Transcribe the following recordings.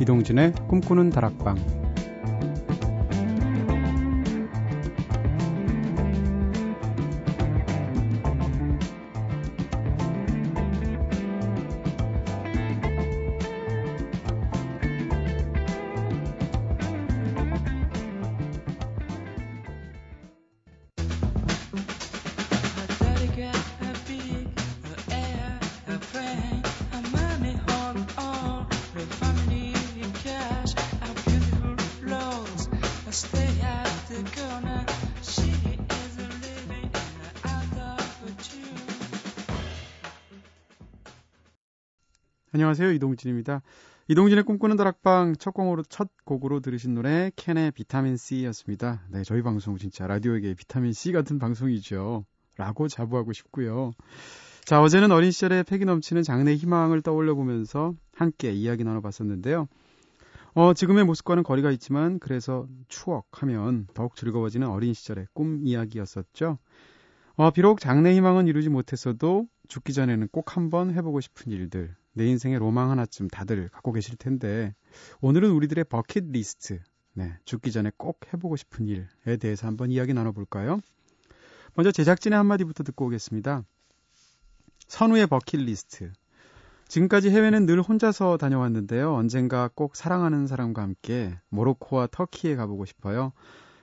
이동진의 꿈꾸는 다락방 안녕하세요. 이동진입니다. 이동진의 꿈꾸는 다락방 첫 곡으로, 첫 곡으로 들으신 노래 캔의 비타민 C였습니다. 네, 저희 방송 진짜 라디오에게 비타민 C 같은 방송이죠. 라고 자부하고 싶고요. 자, 어제는 어린 시절에 패기 넘치는 장래 희망을 떠올려 보면서 함께 이야기 나눠봤었는데요. 어, 지금의 모습과는 거리가 있지만 그래서 추억하면 더욱 즐거워지는 어린 시절의 꿈 이야기였었죠. 어, 비록 장래 희망은 이루지 못했어도 죽기 전에는 꼭 한번 해보고 싶은 일들, 내 인생의 로망 하나쯤 다들 갖고 계실 텐데 오늘은 우리들의 버킷 리스트, 네, 죽기 전에 꼭 해보고 싶은 일에 대해서 한번 이야기 나눠볼까요? 먼저 제작진의 한마디부터 듣고 오겠습니다. 선우의 버킷 리스트. 지금까지 해외는 늘 혼자서 다녀왔는데요. 언젠가 꼭 사랑하는 사람과 함께 모로코와 터키에 가보고 싶어요.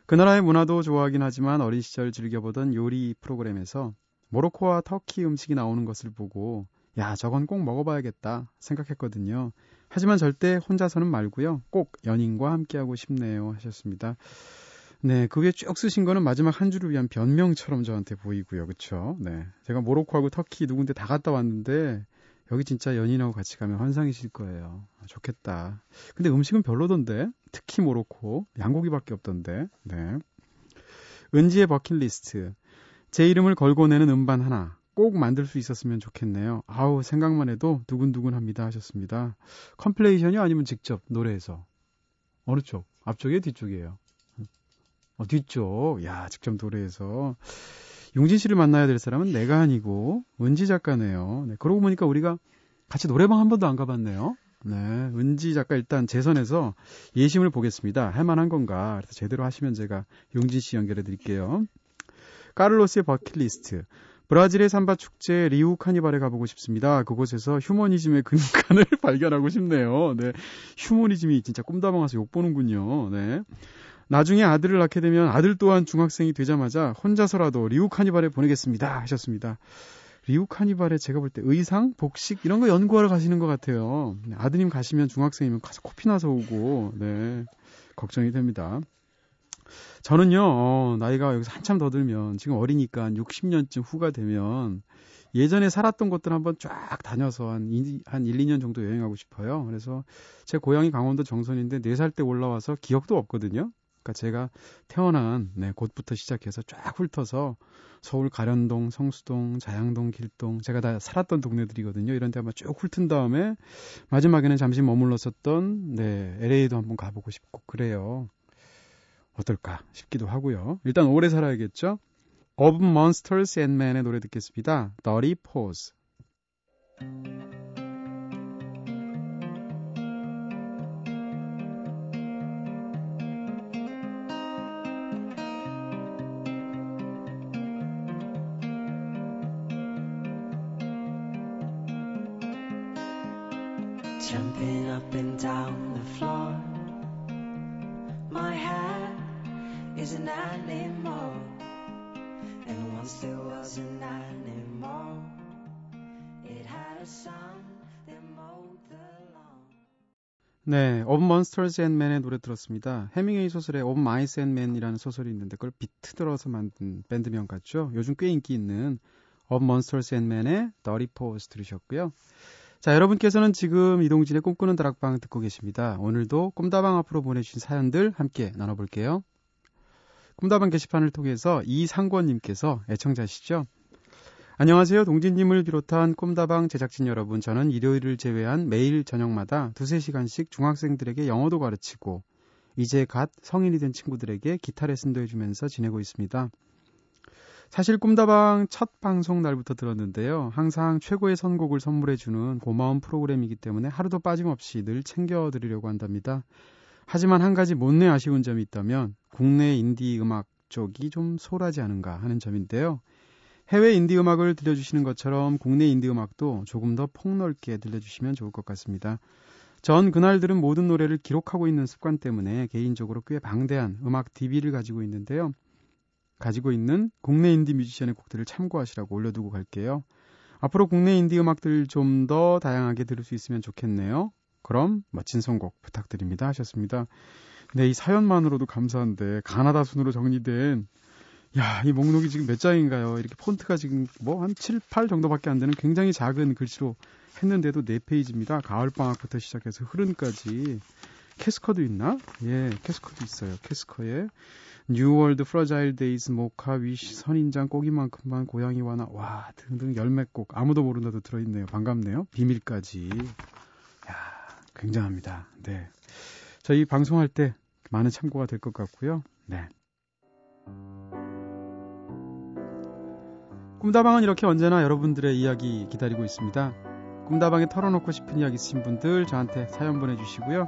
그 나라의 문화도 좋아하긴 하지만 어린 시절 즐겨보던 요리 프로그램에서 모로코와 터키 음식이 나오는 것을 보고 야, 저건 꼭 먹어봐야겠다 생각했거든요. 하지만 절대 혼자서는 말고요. 꼭 연인과 함께하고 싶네요 하셨습니다. 네, 그 위에 쭉 쓰신 거는 마지막 한 줄을 위한 변명처럼 저한테 보이고요. 그쵸? 네. 제가 모로코하고 터키 누군데 다 갔다 왔는데, 여기 진짜 연인하고 같이 가면 환상이실 거예요. 아, 좋겠다. 근데 음식은 별로던데? 특히 모로코. 양고기밖에 없던데. 네. 은지의 버킷리스트. 제 이름을 걸고 내는 음반 하나. 꼭 만들 수 있었으면 좋겠네요. 아우, 생각만 해도 두근두근 합니다. 하셨습니다. compilation이 아니면 직접 노래에서. 어느 쪽? 앞쪽이에요? 뒤쪽이에요? 어, 뒤쪽. 야, 직접 노래해서. 융진 씨를 만나야 될 사람은 내가 아니고, 은지 작가네요. 네, 그러고 보니까 우리가 같이 노래방 한 번도 안 가봤네요. 네, 은지 작가 일단 제 선에서 예심을 보겠습니다. 할 만한 건가? 그래서 제대로 하시면 제가 융진 씨 연결해 드릴게요. 까를로스의 버킷리스트. 브라질의 삼바 축제 리우 카니발에 가보고 싶습니다. 그곳에서 휴머니즘의 근간을 발견하고 싶네요. 네. 휴머니즘이 진짜 꿈다방 와서 욕보는군요. 네. 나중에 아들을 낳게 되면 아들 또한 중학생이 되자마자 혼자서라도 리우 카니발에 보내겠습니다. 하셨습니다. 리우 카니발에 제가 볼 때 의상, 복식 이런 거 연구하러 가시는 것 같아요. 네, 아드님 가시면 중학생이면 가서 코피 나서 오고, 네. 걱정이 됩니다. 저는요, 어, 나이가 여기서 한참 더 들면, 지금 어리니까 60년쯤 후가 되면, 예전에 살았던 곳들 한번 쫙 다녀서 한, 이, 한 1, 2년 정도 여행하고 싶어요. 그래서 제 고향이 강원도 정선인데 4살 때 올라와서 기억도 없거든요. 그러니까 제가 태어난 네, 곳부터 시작해서 쫙 훑어서 서울 가련동, 성수동, 자양동, 길동 제가 다 살았던 동네들이거든요. 이런 데 한번 쭉 훑은 다음에 마지막에는 잠시 머물렀었던 네, LA도 한번 가보고 싶고 그래요. 어떨까 싶기도 하고요. 일단 오래 살아야겠죠? Of Monsters and Men의 노래 듣겠습니다. Dirty Pose. 네, Of Monsters and Men의 노래 들었습니다. 해밍웨이 소설에 Of Mice and Men이라는 소설이 있는데 그걸 비트 들어서 만든 밴드명 같죠? 요즘 꽤 인기 있는 Monsters and Men의 Dirty Pose 들으셨고요. 자, 여러분께서는 지금 이동진의 꿈꾸는 다락방 듣고 계십니다. 오늘도 꿈다방 앞으로 보내주신 사연들 함께 나눠볼게요. 꿈다방 게시판을 통해서 이상권님께서 애청자시죠? 안녕하세요. 동진님을 비롯한 꿈다방 제작진 여러분. 저는 일요일을 제외한 매일 저녁마다 두세 시간씩 중학생들에게 영어도 가르치고 이제 갓 성인이 된 친구들에게 기타 레슨도 해주면서 지내고 있습니다. 사실 꿈다방 첫 방송 날부터 들었는데요. 항상 최고의 선곡을 선물해주는 고마운 프로그램이기 때문에 하루도 빠짐없이 늘 챙겨드리려고 한답니다. 하지만 한 가지 못내 아쉬운 점이 있다면 국내 인디 음악 쪽이 좀 소홀하지 않은가 하는 점인데요. 해외 인디 음악을 들려주시는 것처럼 국내 인디 음악도 조금 더 폭넓게 들려주시면 좋을 것 같습니다. 전 그날 들은 모든 노래를 기록하고 있는 습관 때문에 개인적으로 꽤 방대한 음악 DB를 가지고 있는데요. 가지고 있는 국내 인디 뮤지션의 곡들을 참고하시라고 올려두고 갈게요. 앞으로 국내 인디 음악들 좀 더 다양하게 들을 수 있으면 좋겠네요. 그럼 멋진 선곡 부탁드립니다 하셨습니다. 네, 이 사연만으로도 감사한데 가나다 순으로 정리된 야, 이 목록이 지금 몇 장인가요? 이렇게 폰트가 지금 뭐 한 7, 8 정도밖에 안 되는 굉장히 작은 글씨로 했는데도 4페이지입니다. 가을방학부터 시작해서 흐른까지. 캐스커도 있나? 예, 캐스커도 있어요. 캐스커에 New World Fragile Days 모카 Wish 선인장 꼭 이만큼만 고양이와 나 와 등등 곡 아무도 모른다도 들어있네요. 반갑네요. 비밀까지. 야 굉장합니다. 네. 저희 방송할 때 많은 참고가 될 것 같고요. 네. 꿈다방은 이렇게 언제나 여러분들의 이야기 기다리고 있습니다. 꿈다방에 털어놓고 싶은 이야기 있으신 분들 저한테 사연 보내주시고요.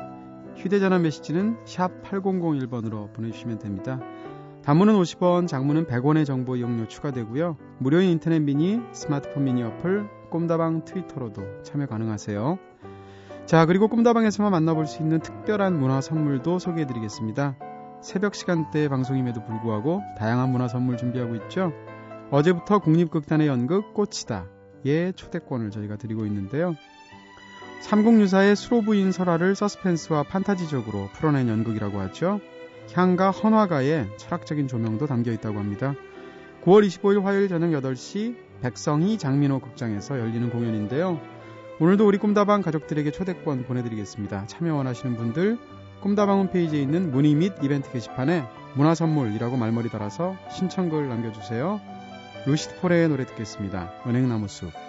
휴대전화 메시지는 샵 8001번으로 보내주시면 됩니다. 단문은 50원, 장문은 100원의 정보 이용료 추가되고요. 무료인 인터넷 미니, 스마트폰 미니 어플, 꿈다방 트위터로도 참여 가능하세요. 자, 그리고 꿈다방에서만 만나볼 수 있는 특별한 문화 선물도 소개해드리겠습니다. 새벽 시간대 방송임에도 불구하고 다양한 문화 선물 준비하고 있죠. 어제부터 국립극단의 연극 꽃이다. 예 초대권을 저희가 드리고 있는데요. 삼국유사의 수로부인 설화를 서스펜스와 판타지적으로 풀어낸 연극이라고 하죠. 향과 헌화가의 철학적인 조명도 담겨 있다고 합니다. 9월 25일 화요일 저녁 8시 백성희 장민호 극장에서 열리는 공연인데요. 오늘도 우리 꿈다방 가족들에게 초대권 보내드리겠습니다. 참여 원하시는 분들 꿈다방 홈페이지에 있는 문의 및 이벤트 게시판에 문화선물이라고 말머리 달아서 신청글 남겨주세요. 루시드 폴의 노래 듣겠습니다. 은행나무 숲.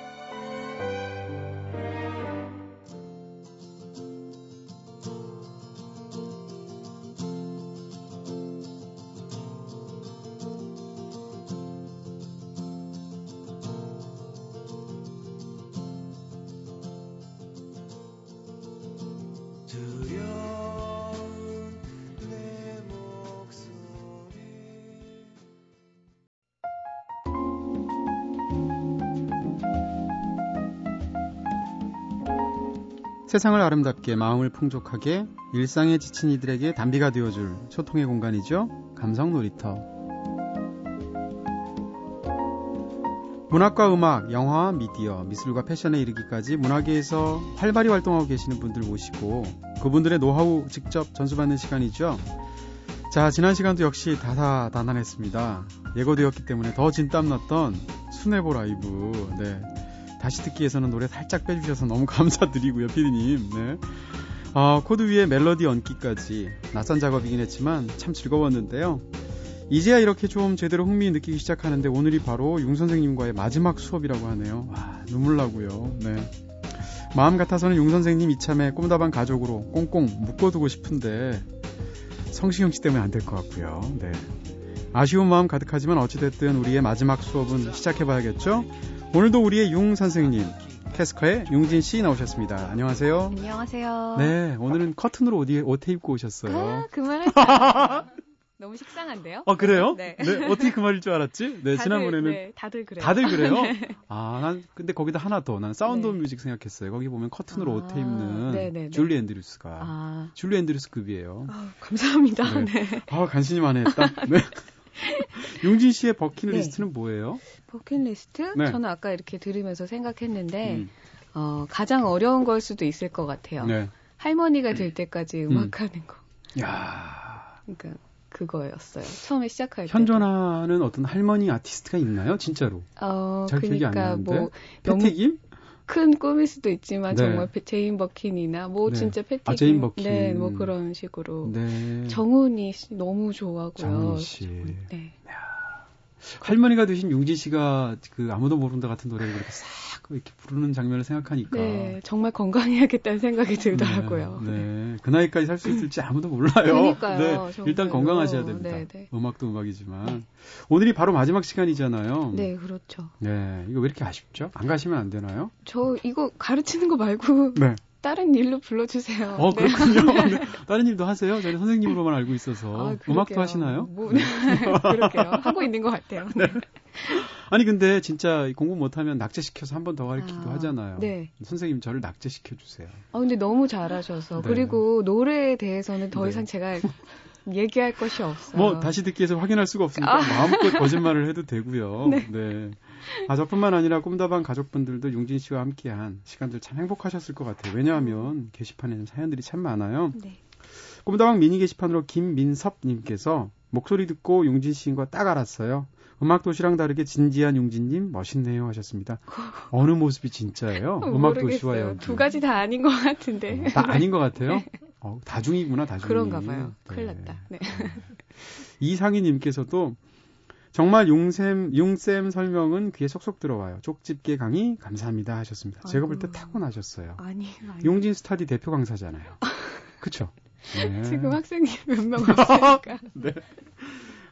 세상을 아름답게 마음을 풍족하게 일상에 지친 이들에게 단비가 되어줄 소통의 공간이죠. 감성 놀이터. 문학과 음악, 영화, 미디어, 미술과 패션에 이르기까지 문화계에서 활발히 활동하고 계시는 분들 모시고 그분들의 노하우 직접 전수받는 시간이죠. 자, 지난 시간도 역시 다사다난했습니다. 예고되었기 때문에 더 진땀났던 수뇌보 라이브. 네. 다시 듣기에서는 노래 살짝 빼주셔서 너무 감사드리고요, 피디님. 네. 아, 코드 위에 멜로디 얹기까지 낯선 작업이긴 했지만 참 즐거웠는데요. 이제야 이렇게 좀 제대로 흥미 느끼기 시작하는데 오늘이 바로 융 선생님과의 마지막 수업이라고 하네요. 와, 눈물 나고요. 네. 마음 같아서는 융 선생님 이참에 꿈다방 가족으로 꽁꽁 묶어두고 싶은데 성시경 씨 때문에 안 될 것 같고요. 네. 아쉬운 마음 가득하지만 어찌됐든 우리의 마지막 수업은 시작해봐야겠죠? 오늘도 우리의 융 선생님 캐스커의 융진 씨 나오셨습니다. 안녕하세요. 안녕하세요. 네, 오늘은 커튼으로 어디 옷에 입고 오셨어요. 아, 그만할 너무 식상한데요? 아, 그래요? 네. 네. 어떻게 그 말일 줄 알았지? 네, 다들, 지난번에는 네, 다들 그래요. 다들 그래요? 네. 아, 난 근데 거기다 하나 더. 난 Sound of 네. Music 생각했어요. 거기 보면 커튼으로 아, 옷에 입는 네네네. 줄리 앤드류스가 아, 줄리 앤드류스 급이에요. 아우, 감사합니다. 네. 네. 아, 간신히 만회했다. 네. 융진 씨의 네. 버킷리스트는 뭐예요? 버킷리스트? 네. 저는 아까 이렇게 들으면서 생각했는데 음, 어, 가장 어려운 걸 수도 있을 것 같아요. 네. 할머니가 될 때까지 음악하는 거. 야 그러니까 그거였어요. 처음에 시작할 때. 현존하는 어떤 할머니 아티스트가 있나요? 진짜로? 어, 잘 기억이 안 그러니까 나는데. 뭐 패티김? 큰 꿈일 수도 있지만 네. 정말 페- 제인 버킨이나 뭐 네. 진짜 패티 아, 제인 버킨. 네, 뭐 그런 식으로 네. 정훈희 씨 너무 좋아하고요. 정훈희 씨. 네. 할머니가 되신 용진 씨가 그 아무도 모른다 같은 노래를 그렇게 싹 이렇게 부르는 장면을 생각하니까. 네, 정말 건강해야겠다는 생각이 들더라고요. 네, 네. 그 나이까지 살 수 있을지 아무도 몰라요. 그러니까요. 네, 일단 건강하셔야 됩니다. 네, 네. 음악도 음악이지만 오늘이 바로 마지막 시간이잖아요. 네, 그렇죠. 네, 이거 왜 이렇게 아쉽죠? 안 가시면 안 되나요? 저 이거 가르치는 거 말고 네. 다른 일로 불러주세요. 어, 네. 그렇군요. 네. 다른 일도 하세요? 저는 선생님으로만 알고 있어서. 아. 음악도 하시나요? 뭐, 그러게요. 하고 있는 것 같아요. 네. 아니, 근데 진짜 공부 못하면 낙제시켜서 한 번 더 가르치기도 아, 하잖아요. 네. 선생님 저를 낙제시켜주세요. 아, 근데 너무 잘하셔서. 네. 그리고 노래에 대해서는 더 네. 이상 제가 얘기할 것이 없어요. 뭐, 다시 듣기 위해서 확인할 수가 없으니까 아. 마음껏 거짓말을 해도 되고요. 네. 아, 저뿐만 아니라 꿈다방 가족분들도 용진 씨와 함께한 시간들 참 행복하셨을 것 같아요. 왜냐하면 게시판에는 사연들이 참 많아요. 네. 꿈다방 미니 게시판으로 김민섭님께서 목소리 듣고 용진 씨인 거 딱 알았어요. 음악 도시랑 다르게 진지한 용진님 멋있네요 하셨습니다. 어느 모습이 진짜예요? 음악 도시와. 여기 두 가지 다 아닌 것 같은데. 어, 다 아닌 것 같아요. 어, 다중이구나 다중. 그런가 봐요. 큰일 났다. 네. 이상희님께서도 정말 용샘 용쌤 설명은 귀에 속속 들어와요. 쪽집게 강의 감사합니다 하셨습니다. 제가 볼때 아이고. 타고나셨어요. 아니, 아니. 용진 스타디 대표 강사잖아요. 그쵸? 네. 지금 학생이 몇 명 없으니까. 네.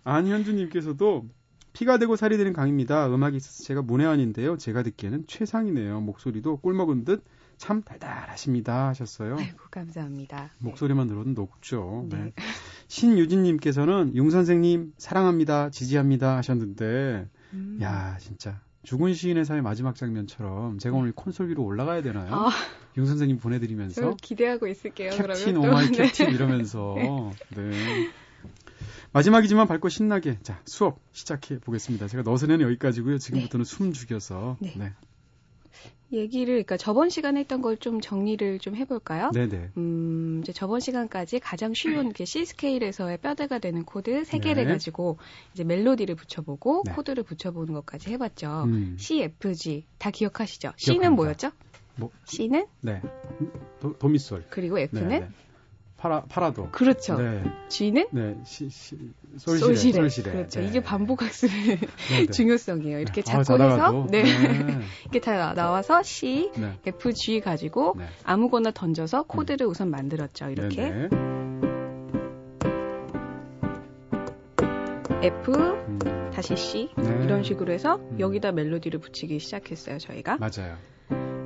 안현주님께서도 피가 되고 살이 되는 강의입니다. 음악이 있어서 제가 문외한인데요. 제가 듣기에는 최상이네요. 목소리도 꿀 먹은 듯 참 달달하십니다 하셨어요. 아이고, 감사합니다. 목소리만 들어도 녹죠. 네. 네. 신유진님께서는 용 선생님 사랑합니다, 지지합니다 하셨는데, 음. 야 진짜 죽은 시인의 사의 마지막 장면처럼 제가 오늘 콘솔 위로 올라가야 되나요? 아, 융 선생님 저 보내드리면서 기대하고 있을게요. Captain. Oh my 네. Captain 이러면서 네. 마지막이지만 밝고 신나게 자 수업 시작해 보겠습니다. 제가 너스레는 여기까지고요. 지금부터는 숨 죽여서 네. 네. 얘기를, 그러니까 저번 시간에 했던 걸 좀 정리를 좀 해볼까요? 네네. 음, 이제 저번 시간까지 가장 쉬운 이렇게 C 스케일에서의 뼈대가 되는 코드 세 개를 네. 가지고 이제 멜로디를 붙여보고 네. 코드를 붙여보는 것까지 해봤죠. 음. C, F, G 다 기억하시죠? C는 기억합니다. 뭐였죠? 뭐 C는 네. 도, 도미솔. 그리고 네, F는 네. 파라 파라도. 그렇죠. 네. G는 네. 시, 시, 솔시레. 솔시레. 솔시레. 그렇죠. 네. 이게 반복 학습의 네, 네. 중요성이에요. 이렇게 아, 해서 자다가도? 네. 네. 이렇게 다 나- 나와서 C, 네. F, G 가지고 네. 아무거나 던져서 코드를 우선 만들었죠. 이렇게 네네. F 음, 다시 C 네. 이런 식으로 해서 음. 여기다 멜로디를 붙이기 시작했어요. 저희가 맞아요.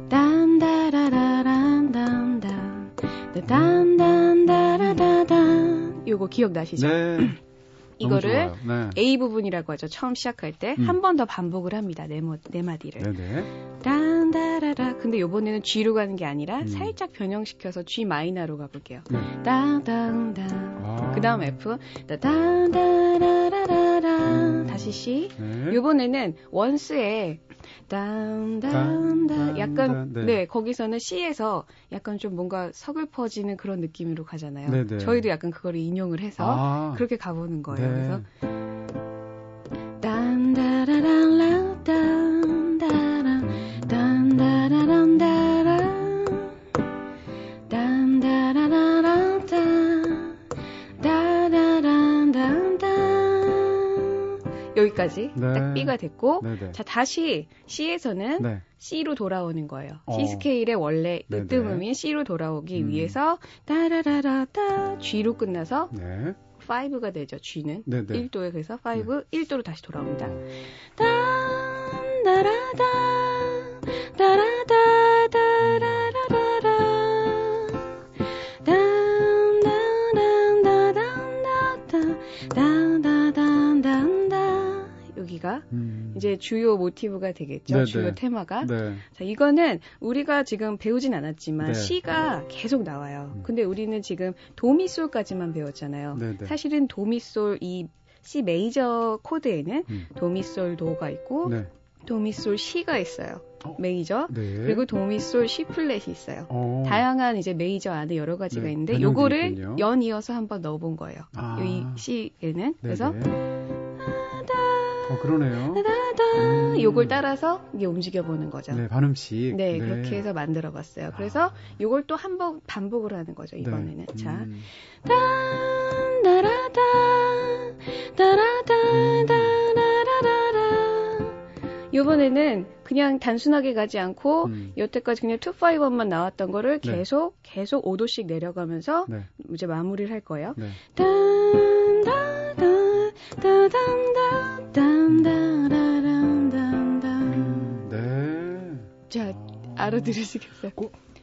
딴다라라란단단 딴단다라다단 요거 기억나시죠? 네. 이거를. 네. A 부분이라고 하죠. 처음 시작할 때한 음. 번더 반복을 합니다. 네, 모, 네 마디를. 네네. 딴다라라. 근데 요번에는 G로 가는 게 아니라 음. 살짝 변형시켜서 G 마이너로 가볼게요. 네. 땅땅땅. 아. 그 다음 F. 따단다라라라라. 음. 다시 C. 네. 요번에는 원스에 딴딴다 딴, 약간 딴, 네. 네. 거기서는 C에서 약간 좀 뭔가 서글퍼지는 그런 느낌으로 가잖아요. 네네. 저희도 약간 그거를 인용을 해서 아. 그렇게 가보는 거예요. 네. 그래서 딴다라랄라 딴 여기까지 네. 딱 B가 됐고 네네. 자 다시 C에서는 네. C로 돌아오는 거예요. 어. C 스케일의 원래. 으뜸음인 C로 돌아오기 음. 위해서 따라라라따 G로 끝나서 네. 5가 되죠. G는 네네. 1도에 그래서 5, 네. 1도로 다시 돌아옵니다. 딴다라다 따라다 따라라라라 이제 주요 모티브가 되겠죠. 네네. 주요 테마가. 네. 자, 이거는 우리가 지금 배우진 않았지만 네. C가 계속 나와요. 음. 근데 우리는 지금 도미솔까지만 배웠잖아요. 네네. 사실은 도미솔 이 C 메이저 코드에는 음. 도미솔 도가 있고 네. 도미솔 C가 있어요. 어. 메이저. 네. 그리고 도미솔 C 플랫이 있어요. 어. 다양한 이제 메이저 안에 여러 가지가 네, 있는데 요거를. 연 이어서 한번 넣어본 거예요. 아. 이 C에는 그래서 네네. 어, 그러네요. 따다 음. 요걸 따라서 이게 움직여 보는 거죠. 네, 반음씩. 네, 그렇게 해서 만들어 봤어요. 그래서 요걸 또 한 번 반복을 하는 거죠, 이번에는. 네. 자. 음. 딴, 따라다, 따라다, 따라라라라, 이번에는 그냥 단순하게 가지 않고 음. 여태까지 그냥 251만 나왔던 거를 네. 계속 계속 5도씩 내려가면서 네. 이제 마무리를 할 거예요. 네. 딴 네. 자, 아. 알아들으시겠어요?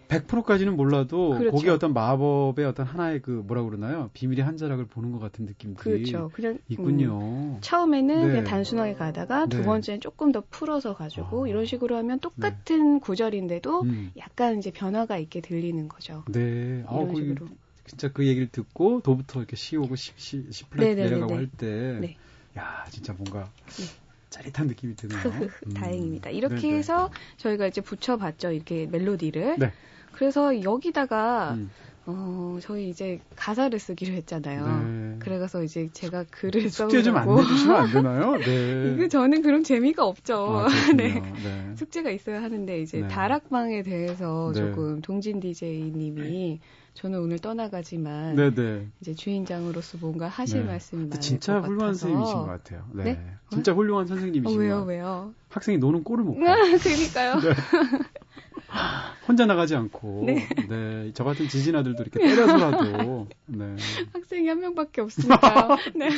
100%까지는 몰라도 그렇죠. 거기에 어떤 마법의 어떤 하나의 그 뭐라 그러나요? 비밀의 한 자락을 보는 것 같은 느낌들이 그렇죠. 그냥 음, 있군요. 처음에는 네. 그냥 단순하게 가다가 두 네. 번째는 조금 더 풀어서 가지고 아. 이런 식으로 하면 똑같은 구절인데도 음. 약간 이제 변화가 있게 들리는 거죠. 네. 아, 이런 거기 식으로. 진짜 그 얘기를 듣고 도부터 이렇게 시 오고 시, 시, 시 플랫 네네네네. 내려가고 할 때, 네. 야 진짜 뭔가 네. 짜릿한 느낌이 드네요. 음. 다행입니다. 이렇게 네네. 해서 저희가 이제 붙여봤죠. 이렇게 멜로디를. 네. 그래서 여기다가 음. 어, 저희 이제 가사를 쓰기로 했잖아요. 네. 그래서 이제 제가 글을 숙제 좀 안. 내주시면 안 되나요? 네. 이거 저는 그럼 재미가 없죠. 아. 네. 네. 숙제가 있어야 하는데 이제 네. 꿈다방에 대해서 네. 조금 동진 DJ님이 저는 오늘 떠나가지만 네, 네. 이제 주인장으로서 뭔가 하실 네. 말씀이 많을 진짜 것 훌륭한 같아서. 선생님이신 것 같아요. 네. 네? 진짜 훌륭한 어, 선생님이신 것 왜요, 같아요. 왜요? 학생이 노는 꼴을 못 봐. 그러니까요. 네. 혼자 나가지 않고, 네. 네. 저 같은 지진 아들도 이렇게 때려서라도, 네. 학생이 한 명밖에 없으니까. 네.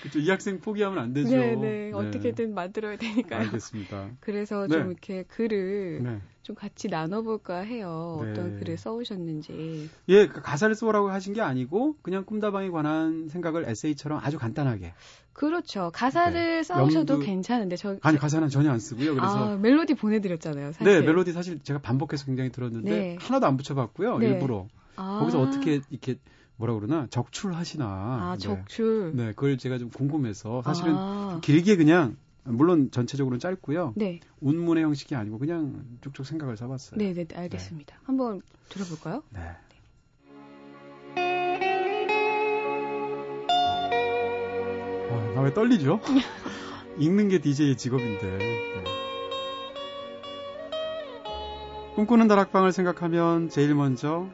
그렇죠. 이 학생 포기하면 안 되죠. 네, 네. 어떻게든 만들어야 되니까요. 알겠습니다. 그래서 네. 좀 이렇게 글을 네. 좀 같이 나눠볼까 해요. 네. 어떤 글을 써오셨는지. 예, 그 가사를 써오라고 하신 게 아니고 그냥 꿈다방에 관한 생각을 에세이처럼 아주 간단하게. 그렇죠. 가사를 네. 써오셔도 염두- 괜찮은데 저 아니 가사는 전혀 안 쓰고요. 그래서 아, 멜로디 보내드렸잖아요. 사실. 네 멜로디 사실 제가 반복 해서 굉장히 들었는데 네. 하나도 안 붙여봤고요. 네. 일부러 아, 거기서 어떻게 이렇게 뭐라 그러나 적출하시나. 아, 네. 적출. 네, 그걸 제가 좀 궁금해서 사실은 아, 길게 그냥 물론 전체적으로는 짧고요. 네, 운문의 형식이 아니고 그냥 쭉쭉 생각을 써봤어요. 네, 네, 알겠습니다. 한번 들어볼까요? 네. 아, 나 왜 떨리죠? 읽는 게 DJ의 직업인데. 네. 꿈꾸는 다락방을 생각하면 제일 먼저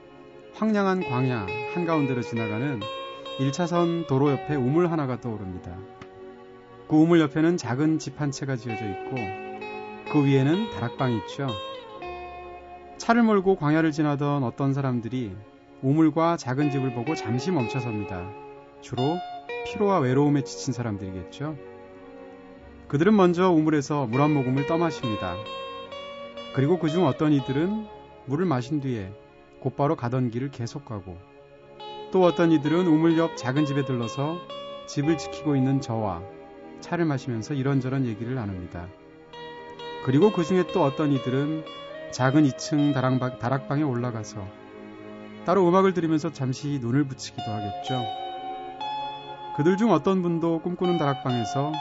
황량한 광야 한가운데로 지나가는 1차선 도로 옆에 우물 하나가 떠오릅니다. 그 우물 옆에는 작은 집 한 채가 지어져 있고 그 위에는 다락방이 있죠. 차를 몰고 광야를 지나던 어떤 사람들이 우물과 작은 집을 보고 잠시 멈춰섭니다. 주로 피로와 외로움에 지친 사람들이겠죠. 그들은 먼저 우물에서 물 한 모금을 떠마십니다. 그리고 그중 어떤 이들은 물을 마신 뒤에 곧바로 가던 길을 계속 가고 또 어떤 이들은 우물 옆 작은 집에 들러서 집을 지키고 있는 저와 차를 마시면서 이런저런 얘기를 나눕니다. 그리고 그 중에 또 어떤 이들은 작은 2층 다락방, 다락방에 올라가서 따로 음악을 들으면서 잠시 눈을 붙이기도 하겠죠. 그들 중 어떤 분도 꿈꾸는 다락방에서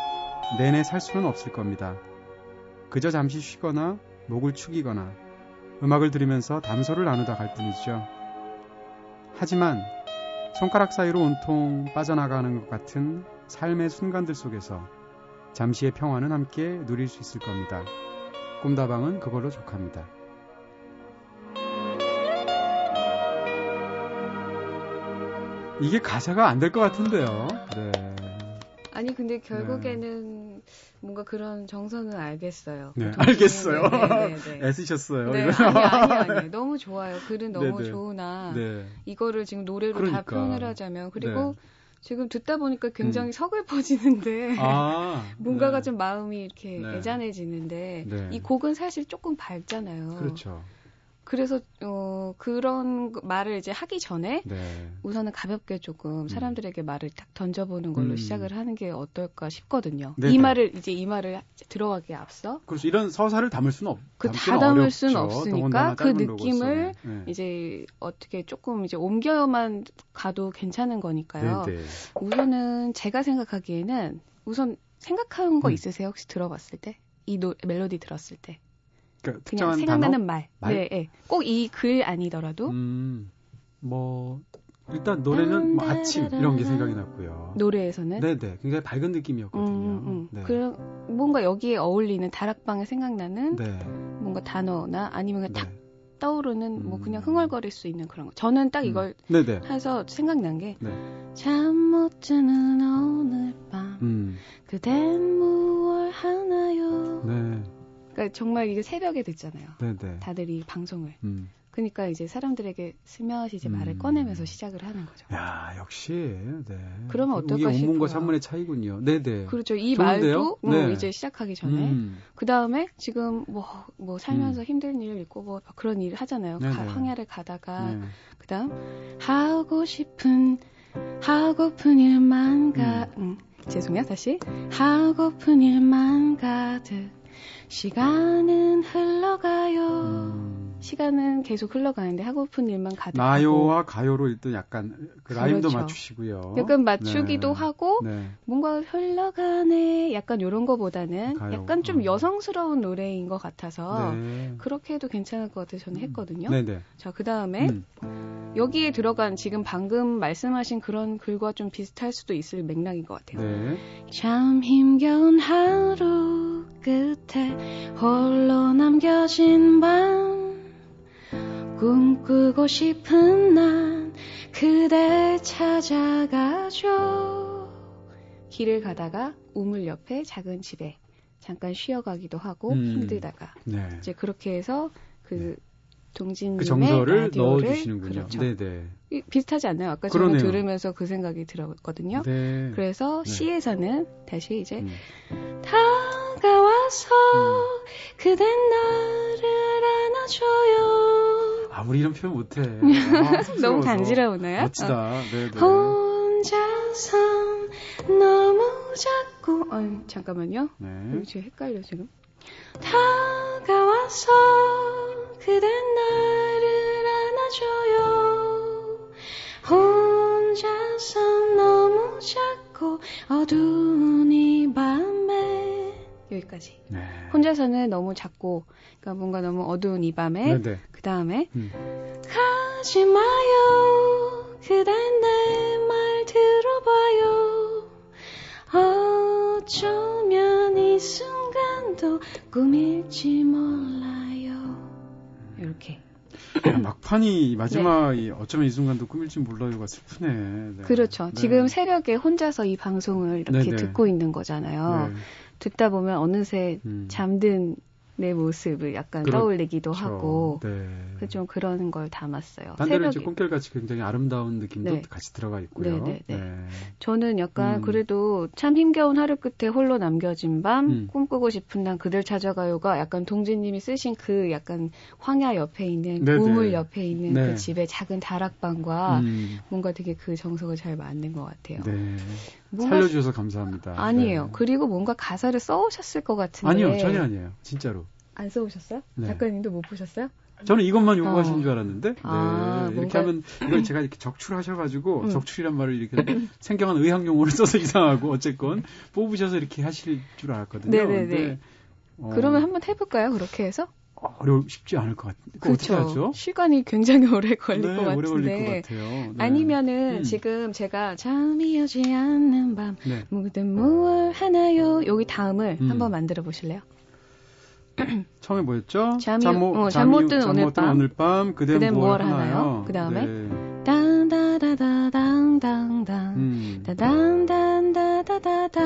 내내 살 수는 없을 겁니다. 그저 잠시 쉬거나 목을 축이거나 음악을 들으면서 담소를 나누다 갈 뿐이죠. 하지만 손가락 사이로 온통 빠져나가는 것 같은 삶의 순간들 속에서 잠시의 평화는 함께 누릴 수 있을 겁니다. 꿈다방은 그걸로 족합니다. 이게 가사가 안 될 것 같은데요. 네. 아니 근데 결국에는 뭔가 그런 정서는 알겠어요. 네, 알겠어요. 중에는. 네, 네, 네. 애쓰셨어요. 네. 아니, 아니, 아니. 너무 좋아요. 글은 너무. 좋으나, 네. 이거를 지금 노래로 다 그러니까. 표현을 하자면, 그리고 네. 지금 듣다 보니까 굉장히 서글퍼지는데, 아. 뭔가가 네. 좀 마음이 이렇게 네. 애잔해지는데, 네. 이 곡은 사실 조금 밝잖아요. 그렇죠. 그래서, 어, 그런 거- 말을 이제 하기 전에, 네. 우선은 가볍게 조금 사람들에게 말을 딱 던져보는 걸로 음. 시작을 하는 게 어떨까 싶거든요. 네네. 이 말을, 이제 이 말을 들어가기 앞서, 그래서 이런 서사를 담을 수는 없. 그 담기는 다 담을. 수는 없으니까 그 느낌을. 네. 이제 어떻게 조금 이제 옮겨만 가도 괜찮은 거니까요. 네, 네. 우선은 제가 생각하기에는 우선 생각한 거 음. 있으세요? 혹시 들어봤을 때? 이 노, 멜로디 들었을 때. 그러니까 그냥 특정한 생각나는 말. 말? 네, 네. 꼭 이 글 아니더라도 음, 뭐 일단 노래는 뭐 아침 이런 게 생각이 났고요. 노래에서는 네네, 굉장히 밝은 느낌이었거든요. 음, 음. 네. 그런 뭔가 여기에 어울리는 다락방에 생각나는 네. 뭔가 단어나 아니면 네. 딱 떠오르는 뭐 음. 그냥 흥얼거릴 수 있는 그런 거. 저는 딱 이걸 음. 네네. 해서 생각난 게 네. 잠못 드는 오늘 밤 음. 그댄 무얼 하나요? 네. 그러니까 정말 이게 새벽에 듣잖아요. 네네. 다들 이 방송을. 음. 그러니까 이제 사람들에게 슬며시 이제 말을 음. 꺼내면서 시작을 하는 거죠. 야, 역시. 네. 그러면 어떨까 이게 싶어요. 산문의 차이군요. 네네. 그렇죠. 이 좋은데요? 말도 어, 네. 이제 시작하기 전에 음. 그 다음에 지금 뭐, 뭐 살면서 힘든 일 있고 뭐 그런 일 하잖아요. 가-. 황야를 가다가 네. 그 다음 하고 싶은 하고픈 일만 가 음, 죄송해요 다시 하고픈 일만 가득 시간은 흘러가요. 음. 시간은 계속 흘러가는데 하고픈 일만 가득 나요와 가요로 일단 약간 그 라임도 그렇죠. 맞추시고요. 약간 맞추기도 네. 하고 네. 뭔가 흘러가네 약간 이런 거보다는 가요. 약간 좀 어. 여성스러운 노래인 것 같아서 네. 그렇게 해도 괜찮을 것 같아서 저는 했거든요. 네네. 자, 그 다음에 음. 여기에 들어간 지금 방금 말씀하신 그런 글과 좀 비슷할 수도 있을 맥락인 것 같아요. 네. 참 힘겨운 하루 끝에 홀로 남겨진 밤 꿈꾸고 싶은 난 그댈 찾아가죠 길을 가다가 우물 옆에 작은 집에 잠깐 쉬어가기도 하고 음. 힘들다가 네. 이제 그렇게 해서 그 동진님의 그 정서를 넣어주시는군요. 그렇죠. 네네. 이- 비슷하지 않나요? 아까 그러네요. 들으면서 그 생각이 들었거든요. 네. 그래서 네. 시에서는 다시 이제 음. 다가와서 그댄 나를 안아줘요. 아, 우리 이런 표현 못해. 아. 너무 간지러우나요? 어. 멋지다. 네네. 혼자선 너무 작고 어, 잠깐만요. 네. 여기 지금 헷갈려 지금. 다가와서 그댄 나를 안아줘요. 혼자선 너무 작고 어두운 이 밤에 여기까지. 네. 혼자서는 너무 작고 그러니까 뭔가 너무 어두운 이 밤에 네네. 그 다음에 음. 가지 마요 그댄 내 말 들어봐요 어쩌면 이 순간도 꿈일지 몰라요 이렇게 야, 막판이 마지막이 어쩌면 이 순간도 꿈일지 몰라요가 슬프네. 네. 그렇죠 네. 지금 새벽에 혼자서 이 방송을 이렇게 네네. 듣고 있는 거잖아요 네. 듣다 보면 어느새 음. 잠든 내 모습을 약간 그렇죠. 떠올리기도 하고 네. 그좀 그런 걸 담았어요. 반대로 이제. 꿈결같이 굉장히 아름다운 느낌도 네. 같이 들어가 있고요. 네, 네, 네. 네. 저는 약간 음. 그래도 참 힘겨운 하루 끝에 홀로 남겨진 밤 음. 꿈꾸고 싶은 난 그들 찾아가요가 약간 동진님이 쓰신 그 약간 황야 옆에 있는 네, 우물 네. 옆에 있는 네. 그 집의 작은 다락방과 음, 뭔가 되게 그 정서가 잘 맞는 것 같아요. 네. 살려주셔서 감사합니다. 아니에요. 네. 그리고 뭔가 가사를 써오셨을 것 같은데 아니요, 전혀 아니에요. 진짜로. 안 써오셨어요? 네. 작가님도 못 보셨어요? 저는 이것만 요구하신 어. 줄 알았는데. 아, 네. 이렇게 뭔가- 하면 이걸 제가 이렇게 적출하셔가지고 음. 적출이란 말을 이렇게 생경한 의학 용어를 써서 이상하고 어쨌건 뽑으셔서 이렇게 하실 줄 알았거든요. 네네네. 근데, 어, 그러면 한번 해볼까요? 그렇게 해서? 어려 쉽지 않을 것 같은데. 그렇죠. 시간이 굉장히 오래 걸릴 네, 것 같은데. 오래 걸릴 것 같아요. 네. 아니면은 음. 지금 제가 잠이 오지 않는 밤 네. 무든 무얼 하나요? 여기 다음을 음. 한번 만들어 보실래요? 처음에 뭐였죠? 잠이- 잠못 어, 잠못 든 오늘 밤. 오늘 밤 그댄 그댄 무얼 무얼 하나요? 하나요? 그 다음에? 네. 딴다다다당당당 음. 따단단다다다다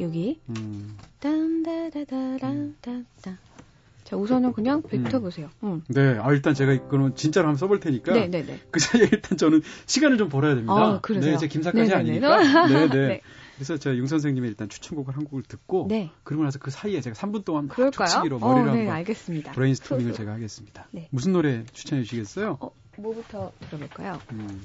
여기 음. 딴다다다다다 자 우선은 그냥 뱉어보세요. 음. 네, 아, 일단 제가 이거는 진짜로 한번 써볼 테니까 네 네 네. 그 사이에 일단 저는 시간을 좀 벌어야 됩니다. 아, 그러세요? 네, 제 김사까지 네네네. 아니니까. 네, 네. 네. 그래서 제가 융 선생님의 일단 추천곡을 한 곡을 듣고 네. 그러고 나서 그 사이에 제가 3분 동안 막 그럴까요? 초치기로 어, 머리를 네, 한번 알겠습니다. 브레인스토밍을. 제가 하겠습니다. 네. 무슨 노래 추천해 주시겠어요? 어, 뭐부터 들어볼까요? 음.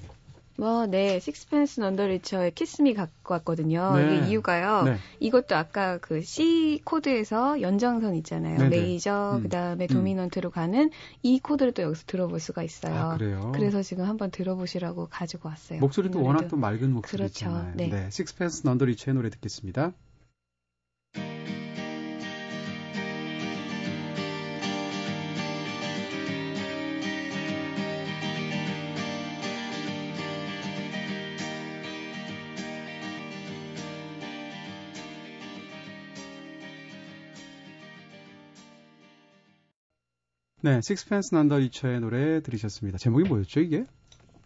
뭐, 네, 식스펜스 언더리처의 키스미 갖고 왔거든요. 네. 이게 이유가요. 네. 이것도 아까 그 C 코드에서 연장선 있잖아요. 네네. 메이저, 음. 그 다음에 음. dominant로 가는 이 코드를 또 여기서 들어볼 수가 있어요. 아, 그래요? 그래서 지금 한번 들어보시라고 가지고 왔어요. 목소리도 이 노래도. 워낙 또 맑은 목소리잖아요. 그렇죠. 네. 네. 식스펜스 넌더리치의 노래 듣겠습니다. 네, 식스펜스 난더 리처의 노래 들으셨습니다. 제목이 뭐였죠, 이게?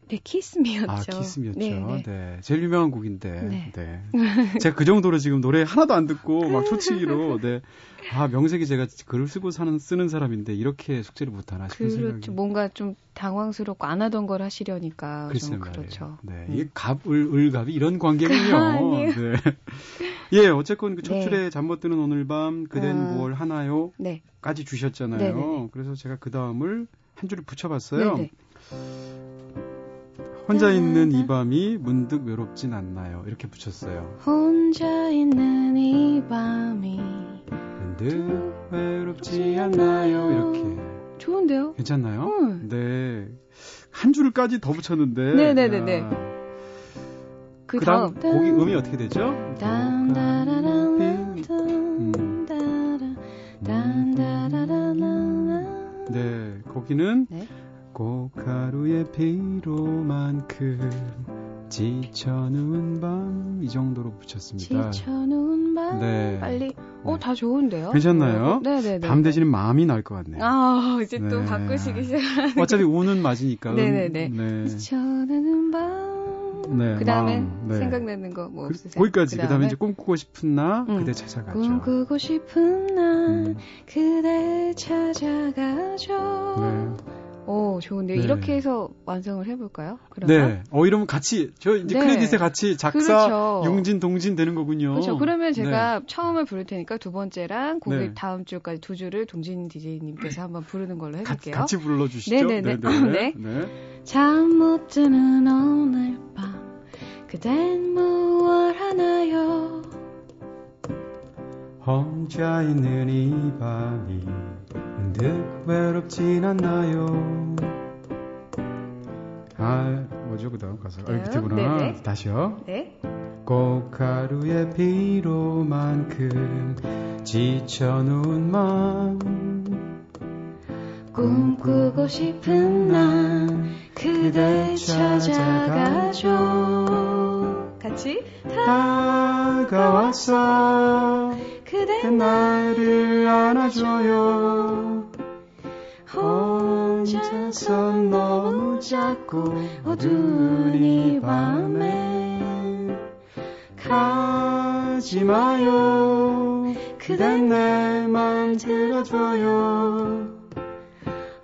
네, 키스미였죠. 아, 키스미였죠. 네, 네, 네. 제일 유명한 곡인데. 네. 네. 제가 그 정도로 지금 노래 하나도 안 듣고 막 초치기로 네. 아, 명색이 제가 글을 쓰고 사는 쓰는 사람인데 이렇게 숙제를 못 하나 싶은 그렇죠. 생각이. 뭔가 좀 당황스럽고 안 하던 걸 하시려니까 좀 말이에요. 그렇죠. 네. 음. 이게 갑, 을, 을갑이 이런 관계군요. 네. 예, 어쨌건 그첫 네. 줄에 잠못 드는 오늘 밤 그댄 아. 뭘 하나요? 네. 까지 주셨잖아요. 네네네. 그래서 제가 그 다음을 한 줄을 붙여봤어요. 네네. 혼자 있는 이 밤이 문득 외롭진 않나요? 이렇게 붙였어요. 혼자 있는 이 밤이 문득 외롭지 않나요? 이렇게. 좋은데요? 괜찮나요? 응. 네. 한 줄까지 더 붙였는데. 네네네네. 야. 그그 다음 곡이 음이 어떻게 되죠? 음. 네, 거기는 네. 고가루의 피로만큼 지쳐누운 밤 이 정도로 붙였습니다. 지쳐놓은 밤 네. 빨리 어 네. 다 좋은데요? 괜찮나요? 네 네 네. 밤 대신에 마음이 날 것 같네요. 아 이제 또 네. 바꾸시기 시작. 어차피 우는 맞으니까. 음, 네네네. 네. 지쳐놓은 밤. 네, 그 다음에 네. 생각나는 거뭐 그, 없으세요? 거기까지. 그 다음에 이제 꿈꾸고 싶은 나, 음. 그대 찾아가죠. 꿈꾸고 싶은 날 음, 그대 찾아가죠. 네. 오 좋은데요. 네. 이렇게 해서 완성을 해볼까요? 그러면 네. 어, 이러면 같이, 저 이제 네. 크레딧에 같이 작사, 그렇죠. 융진, 동진 되는 거군요. 그렇죠. 그러면 네. 제가 처음을 부를 테니까 두 번째랑 곡의 네. 다음 줄까지 두 줄을 동진 DJ님께서 한번 부르는 걸로 가- 해볼게요. 같이 불러주시죠. 네네네. 네네. 네. 네. 잠못 드는 오늘 밤 그댄 무얼 하나요? 혼자 있는 이 밤이 문득 외롭진 않나요? 아, 뭐죠, 그 다음 가사가? 아, 네. 밑에구나. 네네. 다시요. 네. 꼭 하루의 피로만큼 지쳐놓은 마음 꿈꾸고 싶은 날 그대 찾아가죠. 같이 다가왔어 그대 나를 안아줘요 혼자서 너무 작고 어두운 이 밤에 가지 마요 그댄 내말 들어줘요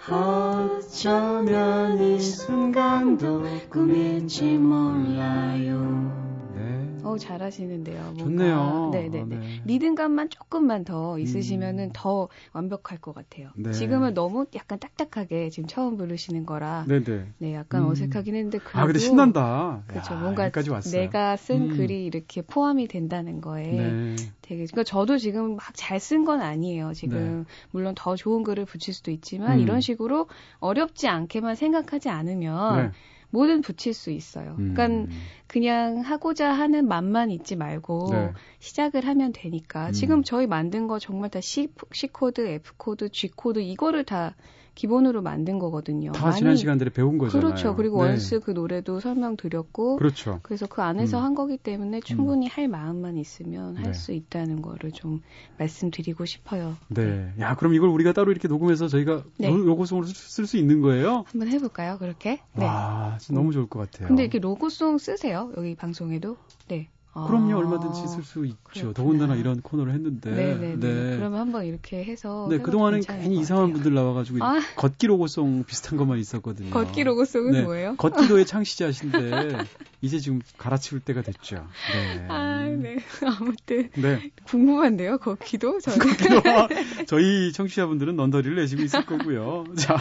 어쩌면 이 순간도 꿈일지 몰라요. 네. 어 잘하시는데요. 뭔가. 좋네요. 네네. 아, 네. 리듬감만 조금만 더 있으시면은 음. 더 완벽할 것 같아요. 네. 지금은 너무 약간 딱딱하게 지금 처음 부르시는 거라 네네. 네 약간 음. 어색하긴 했는데 그래도 아, 근데 신난다. 그렇죠. 야, 뭔가. 내가 쓴 음. 글이 이렇게 포함이 된다는 거에 네. 되게 그러니까 저도 지금 막 잘 쓴 건 아니에요. 지금 물론 더 좋은 글을 붙일 수도 있지만 네. 음. 이런 식으로 어렵지 않게만 생각하지 않으면 네. 뭐든 붙일 수 있어요. 음. 그러니까 그냥 하고자 하는 맘만 있지 말고 네. 시작을 하면 되니까 음. 지금 저희 만든 거 정말 다 C, C 코드, F 코드, G 코드 이거를 다 기본으로 만든 거거든요. 다 지난 시간들에 배운 거잖아요. 그렇죠. 그리고 네. Once 그 노래도 설명드렸고 그렇죠. 그래서 그 안에서 음. 한 거기 때문에 충분히 할 마음만 있으면 네. 할수 있다는 거를 좀 말씀드리고 싶어요. 네. 야, 그럼 이걸 우리가 따로 이렇게 녹음해서 저희가 네. 로- 로고송으로 쓸 수 있는 거예요? 한번 해 볼까요? 그렇게? 네. 와, 진짜 너무 좋을 것 같아요. 근데 이렇게 로고송 쓰세요? 여기 방송에도? 네. 아. 그럼요, 얼마든지 쓸 수 있죠. 그렇구나. 더군다나 이런 코너를 했는데. 네네네. 네. 그러면 한번 이렇게 해서. 네, 그동안은 괜히 것 이상한. 분들 나와가지고 아. 걷기 로고송 비슷한 것만 있었거든요. 걷기 로고송은 네. 뭐예요? 걷기도의 창시자신데 이제 지금 갈아치울 때가 됐죠. 네. 아, 네. 아무튼 네. 궁금한데요, 걷기도? 저는. 걷기도와 저희 청취자분들은 넌더리를 내시고 있을 거고요. 자,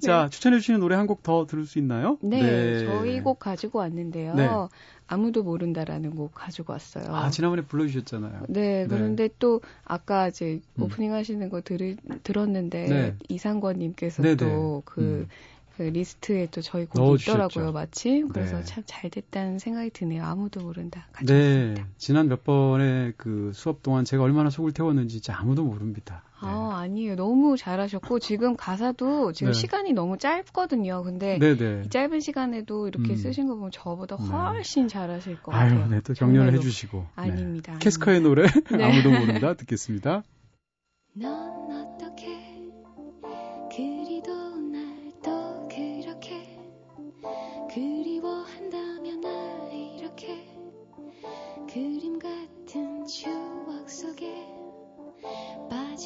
자 추천해 주시는 노래 한 곡 더 들을 수 있나요? 네, 저희 곡 가지고 왔는데요. 네. 아무도 모른다라는 곡 가지고 왔어요. 아 지난번에 불러주셨잖아요. 네, 그런데 또 아까 이제 음. 오프닝 하시는 거 들, 들었는데 네. 이상권님께서 네네. 또 그 음. 그 리스트에 또 저희 곡이 넣어주셨죠. 있더라고요, 마침. 그래서 네. 참 잘 됐다는 생각이 드네요. 아무도 모른다. 네, 가져왔습니다. 지난 몇 번의 그 수업 동안 제가 얼마나 속을 태웠는지 진짜 아무도 모릅니다. 네. 아, 아니에요. 너무 잘하셨고, 지금 가사도 지금 네. 시간이 너무 짧거든요. 근데 네, 네. 이 짧은 시간에도 이렇게 음. 쓰신 거 보면 저보다 네. 훨씬 잘하실 것 같아요. 아유, 네, 또 격려를 정말로. 해주시고. 네. 아닙니다. 캐스커의 노래 네. 아무도 모른다 듣겠습니다. 넌 어떻게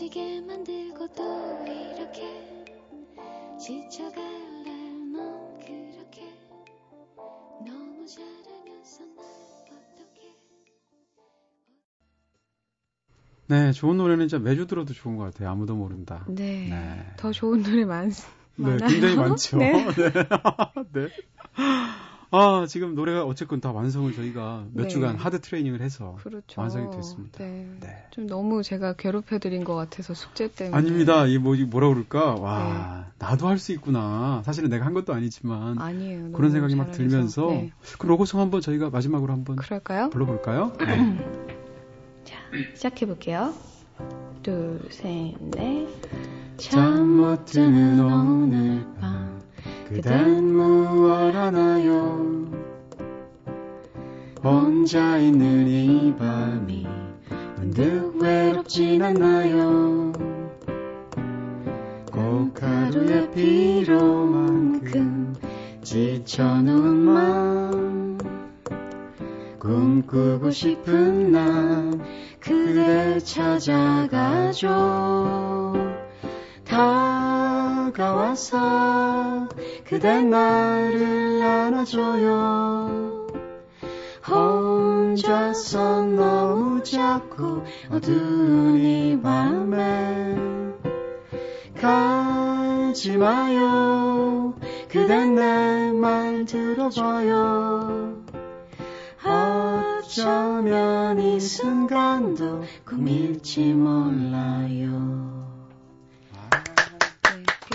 빠지게 만들고 또 이렇게 지쳐갈래 넌 그렇게 너무 잘하면서 날 어떻게 네, 좋은 노래는 진짜 매주 들어도 좋은 것 같아요. 아무도 모른다. 네. 네. 더 좋은 노래 많, 네, 많아요. 굉장히 많죠. 네. 네. 네. 아, 지금 노래가 어쨌건 다 완성을 저희가 몇 네. 주간 하드 트레이닝을 해서 그렇죠. 완성이 됐습니다. 네. 네. 좀 너무 제가 괴롭혀드린 것 같아서 숙제 때문에. 아닙니다. 이 뭐, 이 뭐라 그럴까? 와, 나도 할 수 있구나. 사실은 내가 한 것도 아니지만 네. 아니에요. 그런 생각이 막. 들면서 네. 그럼 로고송 한번 저희가 마지막으로 한번 그럴까요? 불러볼까요? 네. 자, 시작해볼게요. 둘, 셋, 넷. 잠 못 드는 오늘 밤. 그댄 무얼 하나요? 혼자 있는 이 밤이 문득 외롭진 않나요? 꼭 하루의 피로만큼 지쳐놓은 마음 꿈꾸고 싶은 날 그대 찾아가죠 다 가와서 그대 나를 안아줘요. 혼자서 너무 작고 어두운 이 밤에 가지 마요. 그대 내 말 들어봐요. 어쩌면 이 순간도 꿈일지 몰라요. 네,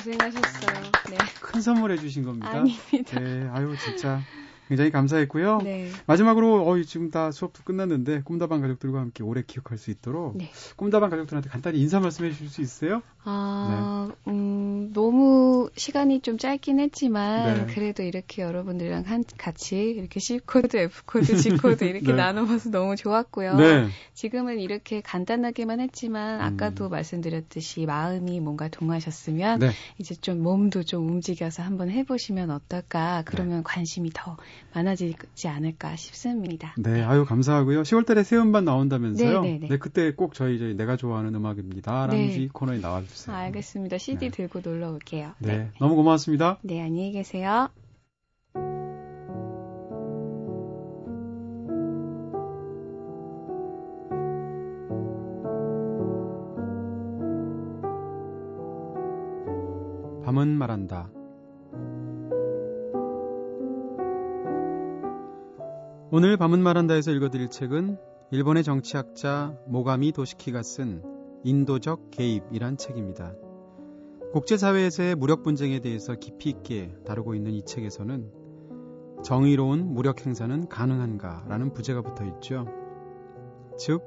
고생하셨어요. 네. 큰 선물 해주신 겁니다. 아닙니다. 네, 아유 진짜 굉장히 감사했고요. 네. 마지막으로 어 지금 다 수업도 끝났는데 꿈다방 가족들과 함께 오래 기억할 수 있도록 네. 꿈다방 가족들한테 간단히 인사 말씀해 주실 수 있어요? 아, 음, 너무 시간이 좀 짧긴 했지만, 네. 그래도 이렇게 여러분들이랑 한, 같이 이렇게 C코드, F코드, G코드 이렇게 네. 나눠봐서 너무 좋았고요. 네. 지금은 이렇게 간단하게만 했지만, 아까도 말씀드렸듯이 마음이 뭔가 동하셨으면, 네. 이제 좀 몸도 좀 움직여서 한번 해보시면 어떨까, 그러면 관심이 더 많아지지 않을까 싶습니다. 네, 아유 감사하고요. 10월달에 새 음반 나온다면서요? 네, 네, 네. 그때 꼭 저희 저희 내가 좋아하는 음악입니다. 네. 라는지 코너에 나와주세요. 아, 알겠습니다. CD 네. 들고 놀러 올게요. 네, 너무 고맙습니다. 네, 안녕히 계세요. 오늘 밤은 말한다에서 읽어드릴 책은 일본의 정치학자 모가미 도시키가 쓴 인도적 개입이란 책입니다. 국제사회에서의 무력 분쟁에 대해서 깊이 있게 다루고 있는 이 책에서는 정의로운 무력 행사는 가능한가라는 부제가 붙어 있죠. 즉,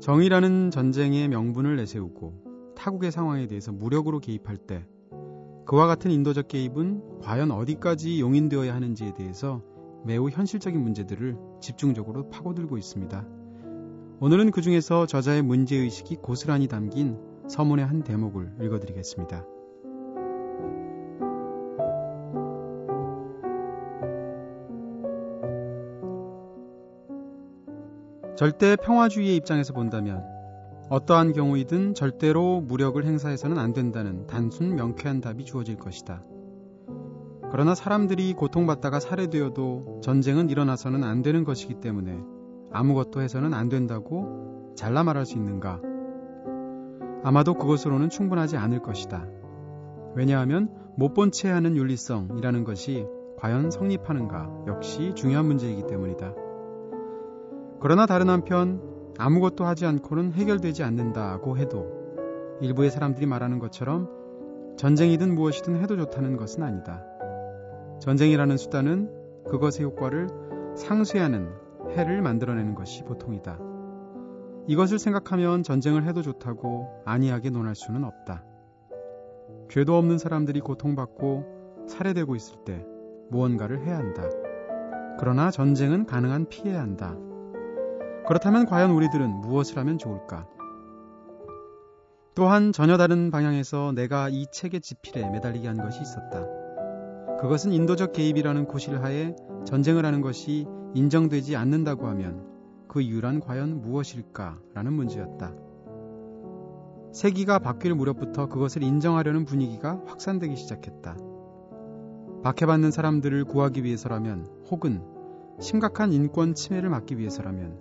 정의라는 전쟁의 명분을 내세우고 타국의 상황에 대해서 무력으로 개입할 때 그와 같은 인도적 개입은 과연 어디까지 용인되어야 하는지에 대해서 매우 현실적인 문제들을 집중적으로 파고들고 있습니다. 오늘은 그 중에서 저자의 문제의식이 고스란히 담긴 서문의 한 대목을 읽어드리겠습니다. 절대 평화주의의 입장에서 본다면 어떠한 경우이든 절대로 무력을 행사해서는 안 된다는 단순 명쾌한 답이 주어질 것이다. 그러나 사람들이 고통받다가 살해되어도 전쟁은 일어나서는 안 되는 것이기 때문에 아무것도 해서는 안 된다고 잘라 말할 수 있는가? 아마도 그것으로는 충분하지 않을 것이다. 왜냐하면 못 본 채 하는 윤리성이라는 것이 과연 성립하는가 역시 중요한 문제이기 때문이다. 그러나 다른 한편 아무것도 하지 않고는 해결되지 않는다고 해도 일부의 사람들이 말하는 것처럼 전쟁이든 무엇이든 해도 좋다는 것은 아니다. 전쟁이라는 수단은 그것의 효과를 상쇄하는 해를 만들어내는 것이 보통이다. 이것을 생각하면 전쟁을 해도 좋다고 안이하게 논할 수는 없다. 죄도 없는 사람들이 고통받고 살해되고 있을 때 무언가를 해야 한다. 그러나 전쟁은 가능한 피해야 한다. 그렇다면 과연 우리들은 무엇을 하면 좋을까? 또한 전혀 다른 방향에서 내가 이 책의 지필에 매달리게 한 것이 있었다. 그것은 인도적 개입이라는 구실하에 전쟁을 하는 것이 인정되지 않는다고 하면 그 이유란 과연 무엇일까? 라는 문제였다. 세기가 바뀔 무렵부터 그것을 인정하려는 분위기가 확산되기 시작했다. 박해받는 사람들을 구하기 위해서라면 혹은 심각한 인권 침해를 막기 위해서라면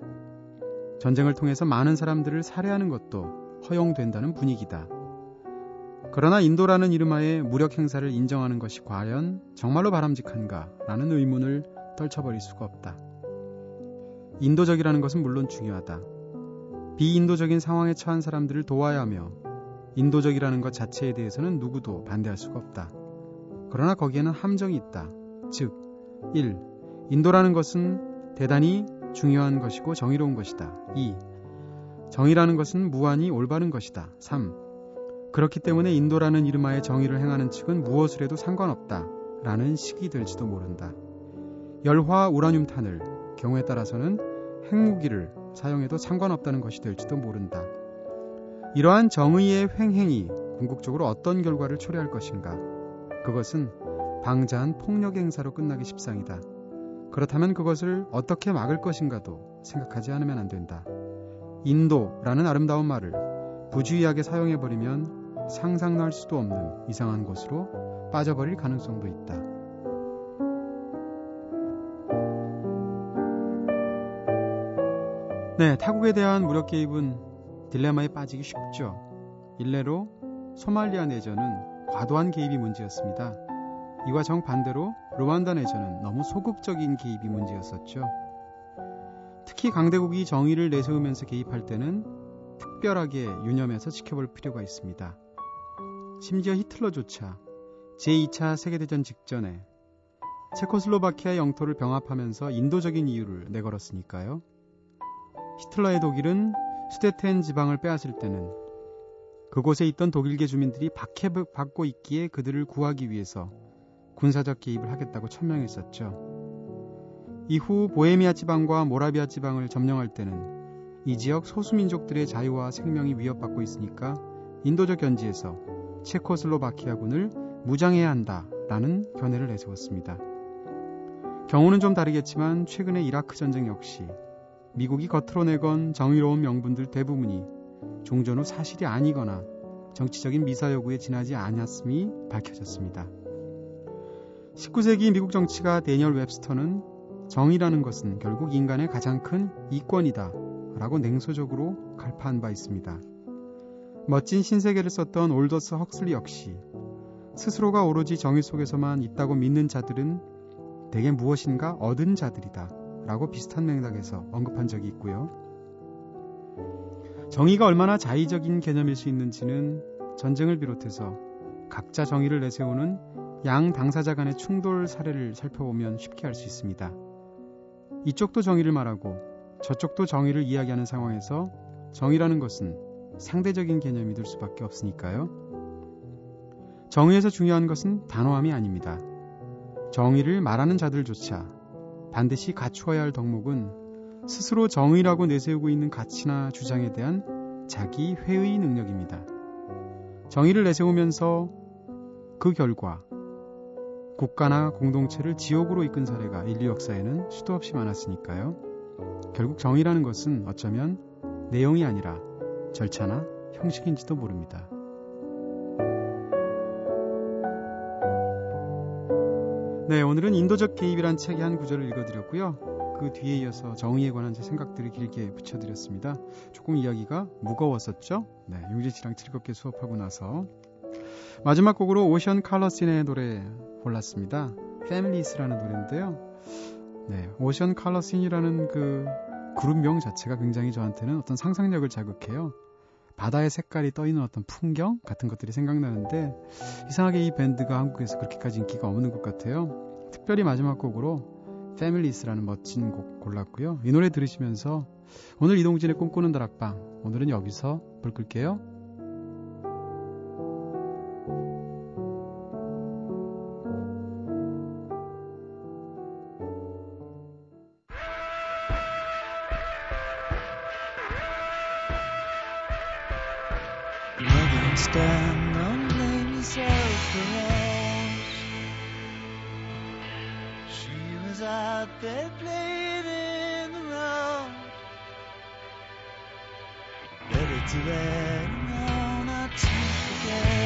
전쟁을 통해서 많은 사람들을 살해하는 것도 허용된다는 분위기다. 그러나 인도라는 이름하에 무력 행사를 인정하는 것이 과연 정말로 바람직한가? 라는 의문을 떨쳐버릴 수가 없다. 인도적이라는 것은 물론 중요하다. 비인도적인 상황에 처한 사람들을 도와야 하며 인도적이라는 것 자체에 대해서는 누구도 반대할 수가 없다. 그러나 거기에는 함정이 있다. 즉, 1. 인도라는 것은 대단히 중요한 것이고 정의로운 것이다. 2. 정의라는 것은 무한히 올바른 것이다. 3. 그렇기 때문에 인도라는 이름하에 정의를 행하는 측은 무엇을 해도 상관없다. 라는 식이 될지도 모른다. 열화 우라늄 탄을 경우에 따라서는 핵무기를 사용해도 상관없다는 것이 될지도 모른다. 이러한 정의의 횡행이 궁극적으로 어떤 결과를 초래할 것인가? 그것은 방자한 폭력 행사로 끝나기 십상이다. 그렇다면 그것을 어떻게 막을 것인가도 생각하지 않으면 안 된다. 인도라는 아름다운 말을 부주의하게 사용해버리면 상상도 할 수도 없는 이상한 곳으로 빠져버릴 가능성도 있다. 네, 타국에 대한 무력 개입은 딜레마에 빠지기 쉽죠. 일례로 소말리아 내전은 과도한 개입이 문제였습니다. 이와 정반대로 루완다 내전은 너무 소극적인 개입이 문제였었죠. 특히 강대국이 정의를 내세우면서 개입할 때는 특별하게 유념해서 지켜볼 필요가 있습니다. 심지어 히틀러조차 제2차 세계대전 직전에 체코슬로바키아 영토를 병합하면서 인도적인 이유를 내걸었으니까요. 히틀러의 독일은 수데텐 지방을 빼앗을 때는 그곳에 있던 독일계 주민들이 박해받고 있기에 그들을 구하기 위해서 군사적 개입을 하겠다고 천명했었죠. 이후 보헤미아 지방과 모라비아 지방을 점령할 때는 이 지역 소수민족들의 자유와 생명이 위협받고 있으니까 인도적 견지에서 체코슬로바키아군을 무장해야 한다라는 견해를 내세웠습니다. 경우는 좀 다르겠지만 최근의 이라크 전쟁 역시 미국이 겉으로 내건 정의로운 명분들 대부분이 종전 후 사실이 아니거나 정치적인 미사 여구에 지나지 않았음이 밝혀졌습니다. 19세기 미국 정치가 데니얼 웹스터는 정의라는 것은 결국 인간의 가장 큰 이권이다 라고 냉소적으로 갈파한 바 있습니다. 멋진 신세계를 썼던 올더스 헉슬리 역시 스스로가 오로지 정의 속에서만 있다고 믿는 자들은 대개 무엇인가 얻은 자들이다 라고 비슷한 맥락에서 언급한 적이 있고요. 정의가 얼마나 자의적인 개념일 수 있는지는 전쟁을 비롯해서 각자 정의를 내세우는 양 당사자 간의 충돌 사례를 살펴보면 쉽게 알 수 있습니다. 이쪽도 정의를 말하고 저쪽도 정의를 이야기하는 상황에서 정의라는 것은 상대적인 개념이 될 수밖에 없으니까요. 정의에서 중요한 것은 단호함이 아닙니다. 정의를 말하는 자들조차 반드시 갖추어야 할 덕목은 스스로 정의라고 내세우고 있는 가치나 주장에 대한 자기 회의 능력입니다. 정의를 내세우면서 그 결과 국가나 공동체를 지옥으로 이끈 사례가 인류 역사에는 수도 없이 많았으니까요. 결국 정의라는 것은 어쩌면 내용이 아니라 절차나 형식인지도 모릅니다. 네, 오늘은 인도적 개입이란 책의 한 구절을 읽어드렸고요. 그 뒤에 이어서 정의에 관한 제 생각들을 길게 붙여드렸습니다. 조금 이야기가 무거웠었죠? 네, 용진 씨랑 즐겁게 수업하고 나서 마지막 곡으로 오션 칼러슨의 노래 골랐습니다. 패밀리스라는 노래인데요. 네, 오션 칼러슨이라는 그 그룹명 자체가 굉장히 저한테는 어떤 상상력을 자극해요. 바다의 색깔이 떠있는 어떤 풍경 같은 것들이 생각나는데 이상하게 이 밴드가 한국에서 그렇게까지 인기가 없는 것 같아요. 특별히 마지막 곡으로 패밀리스라는 멋진 곡 골랐고요. 이 노래 들으시면서 오늘 이동진의 꿈꾸는 다락방 오늘은 여기서 불 끌게요. bad played in the round. Better to let it known not to forget.